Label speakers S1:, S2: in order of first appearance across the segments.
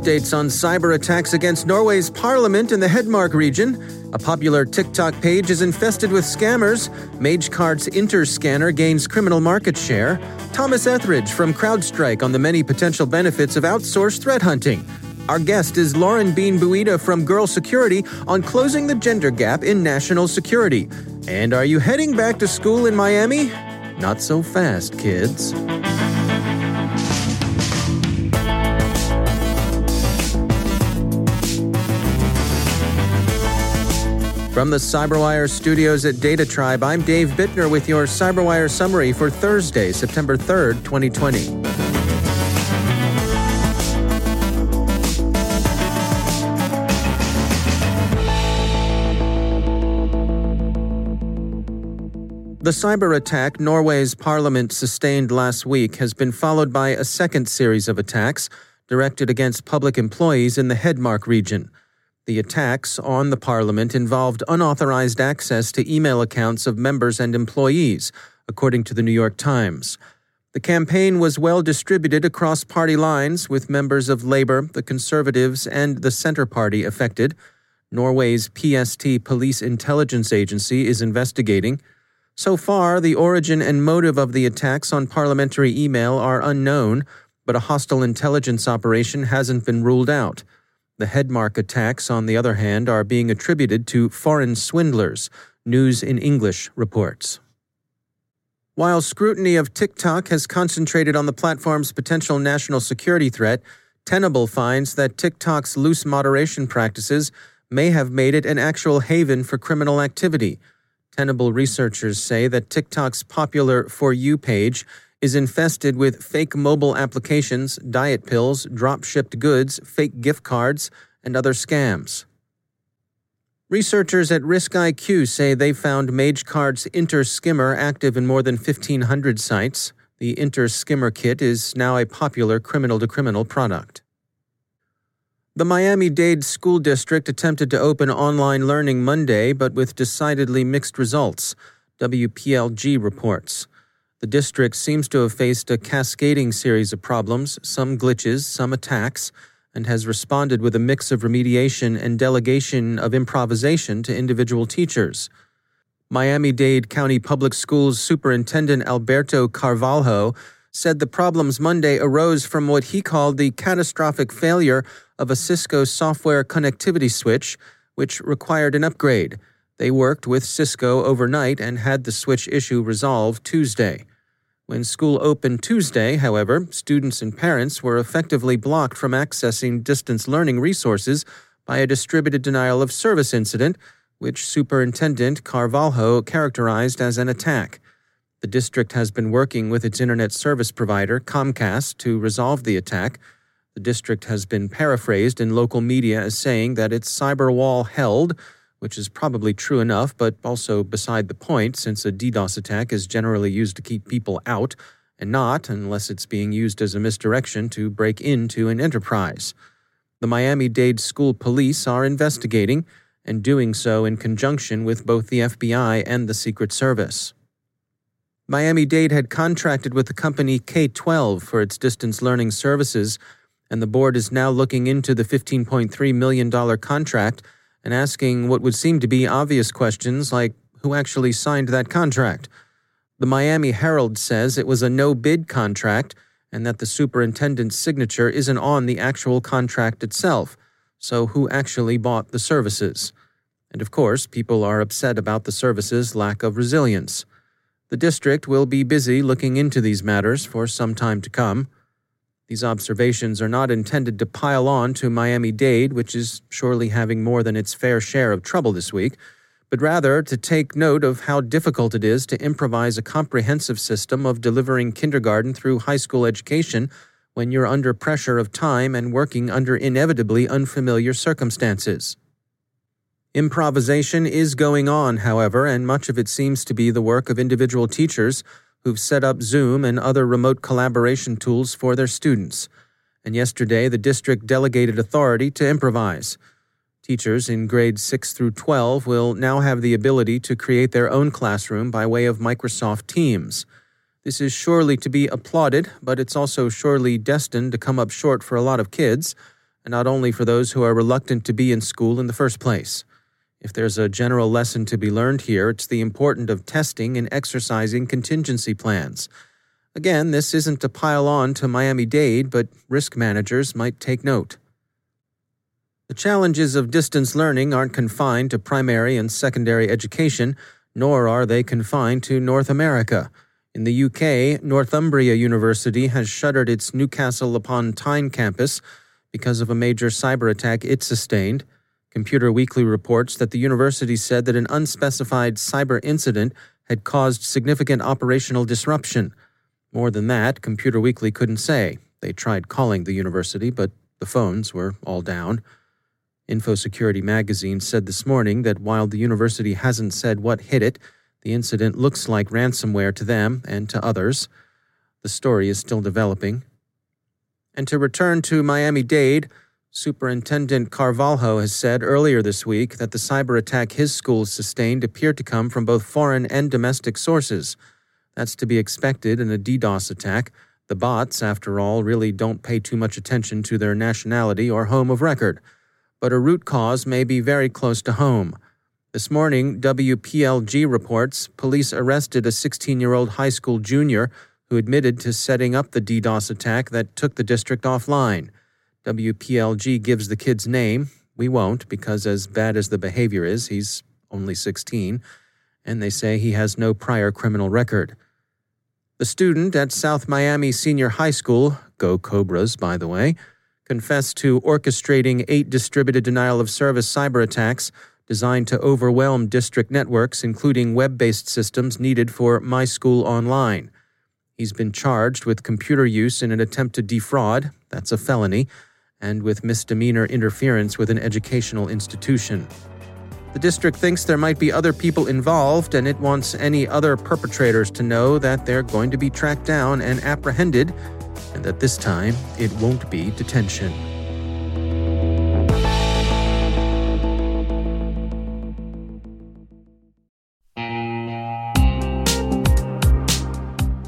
S1: Updates on cyber attacks against Norway's parliament in the Hedmark region. A popular TikTok page is infested with scammers. MageCart's InterSkimmer gains criminal market share. Thomas Etheridge from CrowdStrike on the many potential benefits of outsourced threat hunting. Our guest is Lauren Bean Buitta from Girl Security on closing the gender gap in national security. And are you heading back to school in Miami? Not so fast, kids. From the CyberWire studios at Data Tribe, I'm Dave Bittner with your CyberWire summary for Thursday, September 3rd, 2020. The cyber attack Norway's parliament sustained last week has been followed by a second series of attacks directed against public employees in the Hedmark region. The attacks on the parliament involved unauthorized access to email accounts of members and employees, according to the New York Times. The campaign was well distributed across party lines, with members of Labour, the Conservatives, and the Centre Party affected. Norway's PST Police Intelligence Agency is investigating. So far, the origin and motive of the attacks on parliamentary email are unknown, but a hostile intelligence operation hasn't been ruled out. The Hedmark attacks, on the other hand, are being attributed to foreign swindlers, News in English reports. While scrutiny of TikTok has concentrated on the platform's potential national security threat, Tenable finds that TikTok's loose moderation practices may have made it an actual haven for criminal activity. Tenable researchers say that TikTok's popular For You page is infested with fake mobile applications, diet pills, drop shipped goods, fake gift cards, and other scams. Researchers at RiskIQ say they found MageCart's InterSkimmer active in more than 1,500 sites. The InterSkimmer kit is now a popular criminal to criminal product. The Miami Dade School District attempted to open online learning Monday, but with decidedly mixed results, WPLG reports. The district seems to have faced a cascading series of problems, some glitches, some attacks, and has responded with a mix of remediation and delegation of improvisation to individual teachers. Miami Dade County Public Schools Superintendent Alberto Carvalho said the problems Monday arose from what he called the catastrophic failure of a Cisco software connectivity switch, which required an upgrade. They worked with Cisco overnight and had the switch issue resolved Tuesday. When school opened Tuesday, however, students and parents were effectively blocked from accessing distance learning resources by a distributed denial of service incident, which Superintendent Carvalho characterized as an attack. The district has been working with its internet service provider, Comcast, to resolve the attack. The district has been paraphrased in local media as saying that its cyber wall held which is probably true enough, but also beside the point, since a DDoS attack is generally used to keep people out, and not unless it's being used as a misdirection to break into an enterprise. The Miami Dade School Police are investigating, and doing so in conjunction with both the FBI and the Secret Service. Miami Dade had contracted with the company K 12 for its distance learning services, and the board is now looking into the $15.3 million contract and asking what would seem to be obvious questions like who actually signed that contract. The Miami Herald says it was a no bid contract and that the superintendent's signature isn't on the actual contract itself, so who actually bought the services? And of course, people are upset about the service's lack of resilience. The district will be busy looking into these matters for some time to come. These observations are not intended to pile on to Miami Dade, which is surely having more than its fair share of trouble this week, but rather to take note of how difficult it is to improvise a comprehensive system of delivering kindergarten through high school education when you're under pressure of time and working under inevitably unfamiliar circumstances. Improvisation is going on, however, and much of it seems to be the work of individual teachers who've set up Zoom and other remote collaboration tools for their students. And yesterday, the district delegated authority to improvise. Teachers in grades 6 through 12 will now have the ability to create their own classroom by way of Microsoft Teams. This is surely to be applauded, but it's also surely destined to come up short for a lot of kids, and not only for those who are reluctant to be in school in the first place. If there's a general lesson to be learned here, it's the importance of testing and exercising contingency plans. Again, this isn't to pile on to Miami Dade, but risk managers might take note. The challenges of distance learning aren't confined to primary and secondary education, nor are they confined to North America. In the UK, Northumbria University has shuttered its Newcastle upon Tyne campus because of a major cyber attack it sustained. Computer Weekly reports that the university said that an unspecified cyber incident had caused significant operational disruption. More than that, Computer Weekly couldn't say. They tried calling the university, but the phones were all down. InfoSecurity magazine said this morning that while the university hasn't said what hit it, the incident looks like ransomware to them and to others. The story is still developing. And to return to Miami Dade, Superintendent Carvalho has said earlier this week that the cyber attack his school sustained appeared to come from both foreign and domestic sources. That's to be expected in a DDoS attack. The bots, after all, really don't pay too much attention to their nationality or home of record. But a root cause may be very close to home. This morning, WPLG reports police arrested a 16 year old high school junior who admitted to setting up the DDoS attack that took the district offline. WPLG gives the kid's name. We won't, because as bad as the behavior is, he's only 16, and they say he has no prior criminal record. The student at South Miami Senior High School, go Cobras, by the way, confessed to orchestrating eight distributed denial of service cyber attacks designed to overwhelm district networks, including web based systems needed for My School Online. He's been charged with computer use in an attempt to defraud, that's a felony, and with misdemeanor interference with an educational institution. The district thinks there might be other people involved, and it wants any other perpetrators to know that they're going to be tracked down and apprehended, and that this time it won't be detention.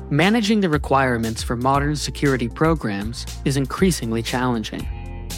S2: Managing the requirements for modern security programs is increasingly challenging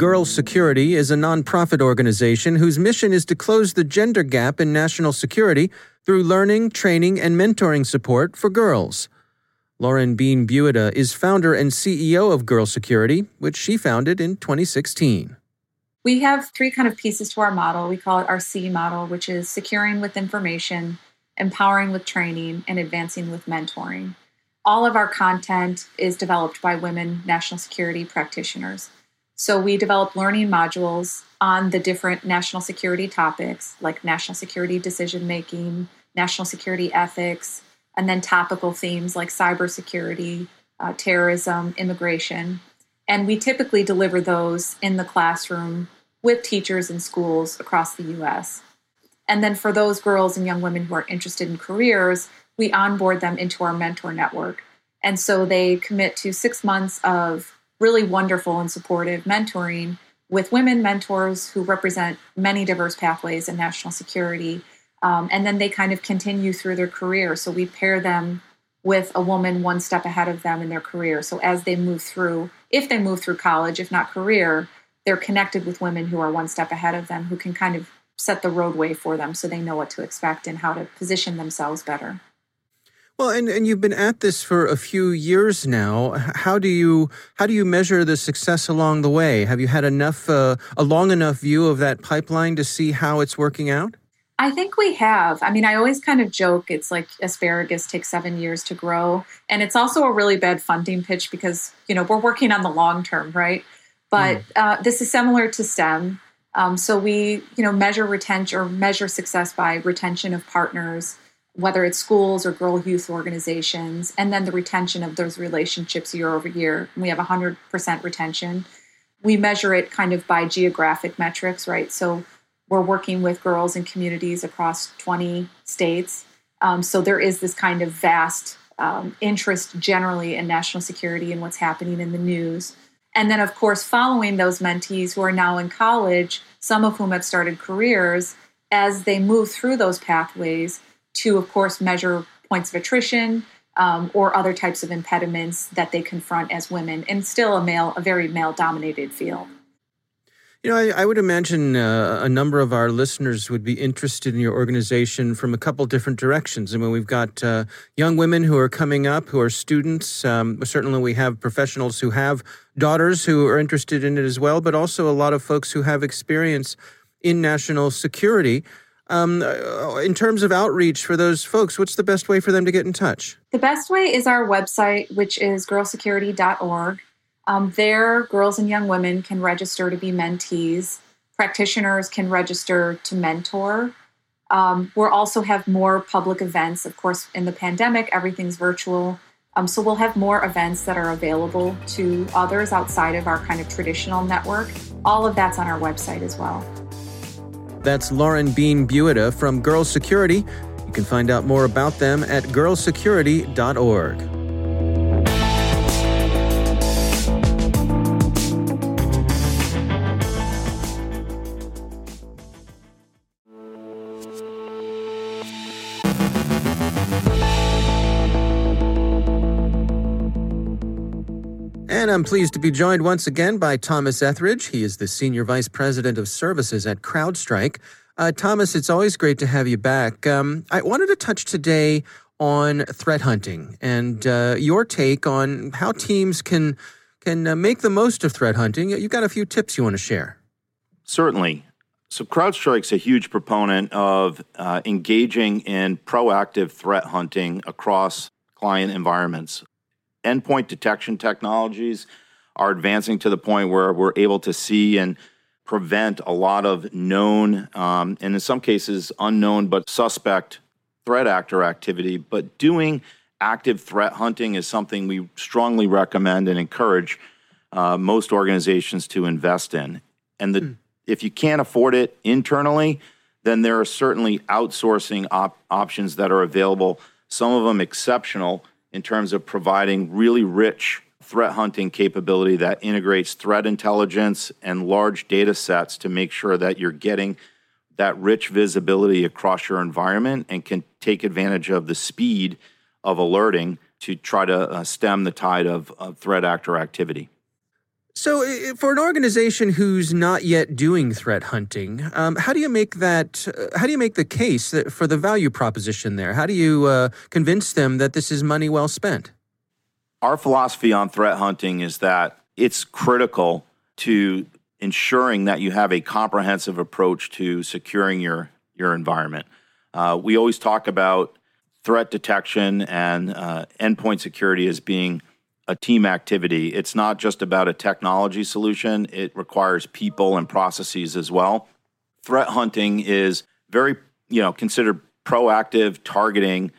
S1: Girl Security is a nonprofit organization whose mission is to close the gender gap in national security through learning, training, and mentoring support for girls. Lauren Bean Buitta is founder and CEO of Girl Security, which she founded in 2016.
S3: We have three kind of pieces to our model. We call it our C model, which is securing with information, empowering with training, and advancing with mentoring. All of our content is developed by women national security practitioners. So we develop learning modules on the different national security topics like national security decision making, national security ethics, and then topical themes like cybersecurity, uh, terrorism, immigration. And we typically deliver those in the classroom with teachers in schools across the US. And then for those girls and young women who are interested in careers, we onboard them into our mentor network. And so they commit to six months of really wonderful and supportive mentoring with women mentors who represent many diverse pathways in national security. Um, and then they kind of continue through their career. So we pair them with a woman one step ahead of them in their career. So as they move through, if they move through college, if not career, they're connected with women who are one step ahead of them who can kind of set the roadway for them so they know what to expect and how to position themselves better.
S1: Well, and, and you've been at this for a few years now. How do you how do you measure the success along the way? Have you had enough uh, a long enough view of that pipeline to see how it's working out?
S3: I think we have. I mean, I always kind of joke it's like asparagus takes seven years to grow, and it's also a really bad funding pitch because you know we're working on the long term, right? But mm. uh, this is similar to STEM. Um, so we, you know, measure retention or measure success by retention of partners, whether it's schools or girl youth organizations, and then the retention of those relationships year over year. We have 100% retention. We measure it kind of by geographic metrics, right? So we're working with girls in communities across 20 states. Um, so there is this kind of vast um, interest generally in national security and what's happening in the news. And then, of course, following those mentees who are now in college, some of whom have started careers, as they move through those pathways, to, of course, measure points of attrition um, or other types of impediments that they confront as women in still a male, a very male dominated field.
S1: You know, I, I would imagine uh, a number of our listeners would be interested in your organization from a couple different directions. I mean, we've got uh, young women who are coming up, who are students. Um, certainly, we have professionals who have daughters who are interested in it as well, but also a lot of folks who have experience in national security. Um, uh, in terms of outreach for those folks, what's the best way for them to get in touch?
S3: The best way is our website, which is girlsecurity.org. Um, there, girls and young women can register to be mentees. Practitioners can register to mentor. Um, we'll also have more public events. Of course, in the pandemic, everything's virtual. Um, so we'll have more events that are available to others outside of our kind of traditional network. All of that's on our website as well.
S1: That's Lauren Bean Buitta from Girl Security. You can find out more about them at girlsecurity.org. And I'm pleased to be joined once again by Thomas Etheridge. He is the Senior Vice President of Services at CrowdStrike. Uh, Thomas, it's always great to have you back. Um, I wanted to touch today on threat hunting and uh, your take on how teams can can uh, make the most of threat hunting. You've got a few tips you want to share.
S4: Certainly. So, CrowdStrike's a huge proponent of uh, engaging in proactive threat hunting across client environments endpoint detection technologies are advancing to the point where we're able to see and prevent a lot of known um, and in some cases unknown but suspect threat actor activity. But doing active threat hunting is something we strongly recommend and encourage uh, most organizations to invest in. And the, mm. if you can't afford it internally, then there are certainly outsourcing op- options that are available, some of them exceptional in terms of providing really rich threat hunting capability that integrates threat intelligence and large data sets to make sure that you're getting that rich visibility across your environment and can take advantage of the speed of alerting to try to uh, stem the tide of, of threat actor activity.
S1: So, for an organization who's not yet doing threat hunting, um, how do you make that? Uh, how do you make the case for the value proposition there? How do you uh, convince them that this is money well spent?
S4: Our philosophy on threat hunting is that it's critical to ensuring that you have a comprehensive approach to securing your your environment. Uh, we always talk about threat detection and uh, endpoint security as being a team activity. It's not just about a technology solution, it requires people and processes as well. Threat hunting is very, you know, considered proactive targeting,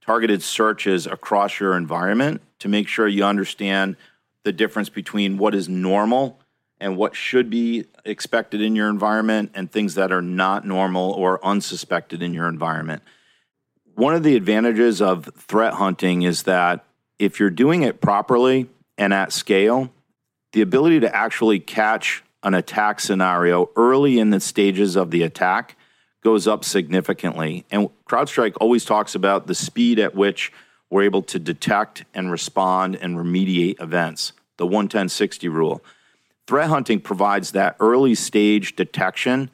S4: targeted searches across your environment to make sure you understand the difference between what is normal and what should be expected in your environment and things that are not normal or unsuspected in your environment. One of the advantages of threat hunting is that if you're doing it properly and at scale, the ability to actually catch an attack scenario early in the stages of the attack goes up significantly. And CrowdStrike always talks about the speed at which we're able to detect and respond and remediate events, the 11060 rule. Threat hunting provides that early stage detection,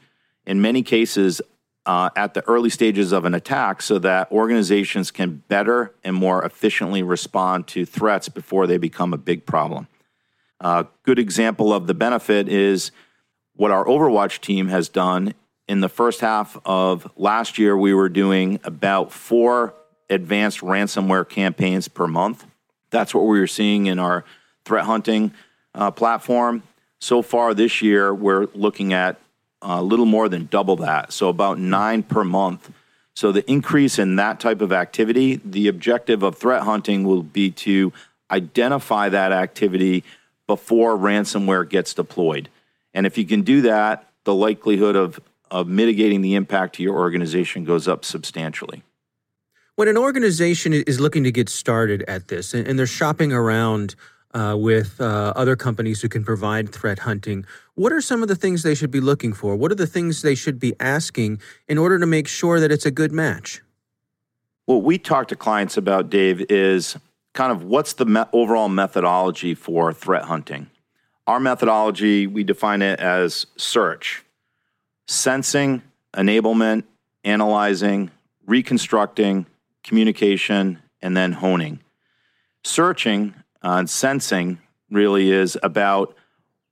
S4: in many cases, uh, at the early stages of an attack so that organizations can better and more efficiently respond to threats before they become a big problem. A uh, good example of the benefit is what our Overwatch team has done. In the first half of last year, we were doing about four advanced ransomware campaigns per month. That's what we were seeing in our threat hunting uh, platform. So far this year, we're looking at a little more than double that, so about hmm. nine per month. So the increase in that type of activity, the objective of threat hunting will be to identify that activity before ransomware gets deployed. And if you can do that, the likelihood of, of mitigating the impact to your organization goes up substantially.
S1: When an organization is looking to get started at this and they're shopping around uh, with uh, other companies who can provide threat hunting. What are some of the things they should be looking for? What are the things they should be asking in order to make sure that it's a good match?
S4: What we talk to clients about, Dave, is kind of what's the me- overall methodology for threat hunting. Our methodology, we define it as search, sensing, enablement, analyzing, reconstructing, communication, and then honing. Searching uh, sensing really is about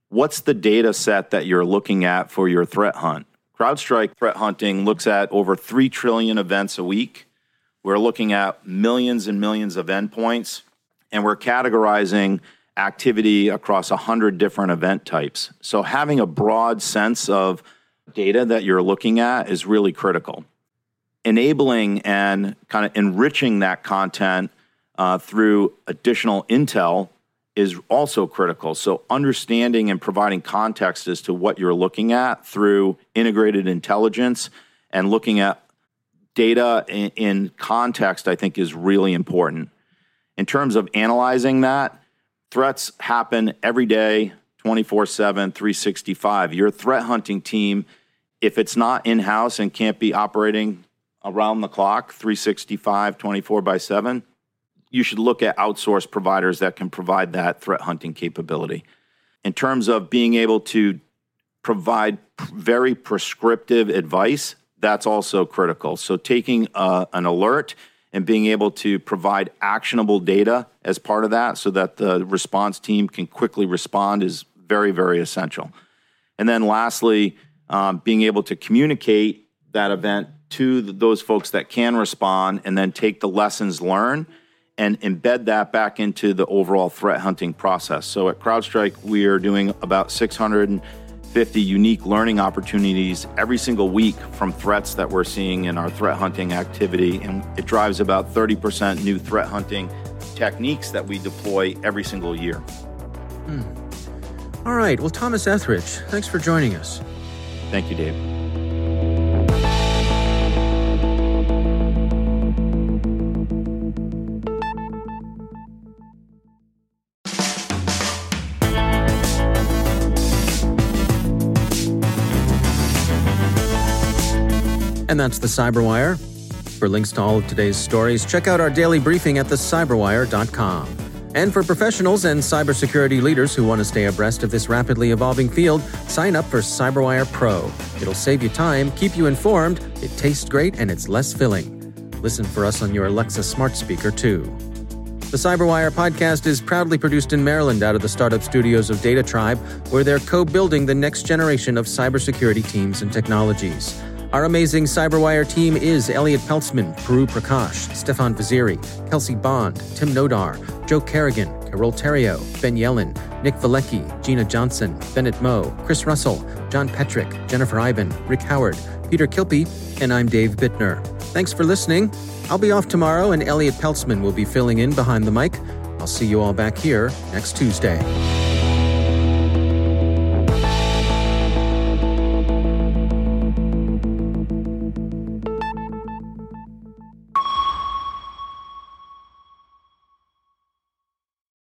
S4: what's the data set that you're looking at for your threat hunt. CrowdStrike threat hunting looks at over 3 trillion events a week. We're looking at millions and millions of endpoints, and we're categorizing activity across 100 different event types. So, having a broad sense of data that you're looking at is really critical. Enabling and kind of enriching that content uh, through additional intel is also critical. So, understanding and providing context as to what you're looking at through integrated intelligence and looking at data in, in context, I think, is really important. In terms of analyzing that, threats happen every day, 24 7, 365. Your threat hunting team, if it's not in house and can't be operating around the clock, 365, 24 by 7, you should look at outsourced providers that can provide that threat hunting capability. In terms of being able to provide very prescriptive advice, that's also critical. So, taking uh, an alert and being able to provide actionable data as part of that so that the response team can quickly respond is very, very essential. And then, lastly, um, being able to communicate that event to those folks that can respond and then take the lessons learned and embed that back into the overall threat hunting process. So at CrowdStrike, we are doing about 650 unique learning opportunities every single week from threats that we're seeing in our threat hunting activity. And it drives about 30% new threat hunting techniques that we deploy every single year.
S1: Hmm. All right. Well, Thomas Etheridge, thanks for joining us.
S4: Thank you, Dave.
S1: That's the Cyberwire. For links to all of today's stories, check out our daily briefing at thecyberwire.com. And for professionals and cybersecurity leaders who want to stay abreast of this rapidly evolving field, sign up for Cyberwire Pro. It'll save you time, keep you informed, it tastes great, and it's less filling. Listen for us on your Alexa smart speaker, too. The Cyberwire podcast is proudly produced in Maryland out of the startup studios of Data Tribe, where they're co building the next generation of cybersecurity teams and technologies. Our amazing Cyberwire team is Elliott Peltzman, Puru Prakash, Stefan Vaziri, Kelsey Bond, Tim Nodar, Joe Kerrigan, Carole Theriault, Ben Yelin, Nick Veliky, Gina Johnson, Bennett Moe, Chris Russell, John Petrik, Jennifer Eiben, Rick Howard, Peter Kilpe, and I'm Dave Bittner. Thanks for listening. I'll be off tomorrow, and Elliott Peltzman will be filling in behind the mic. I'll see you all back here next Tuesday.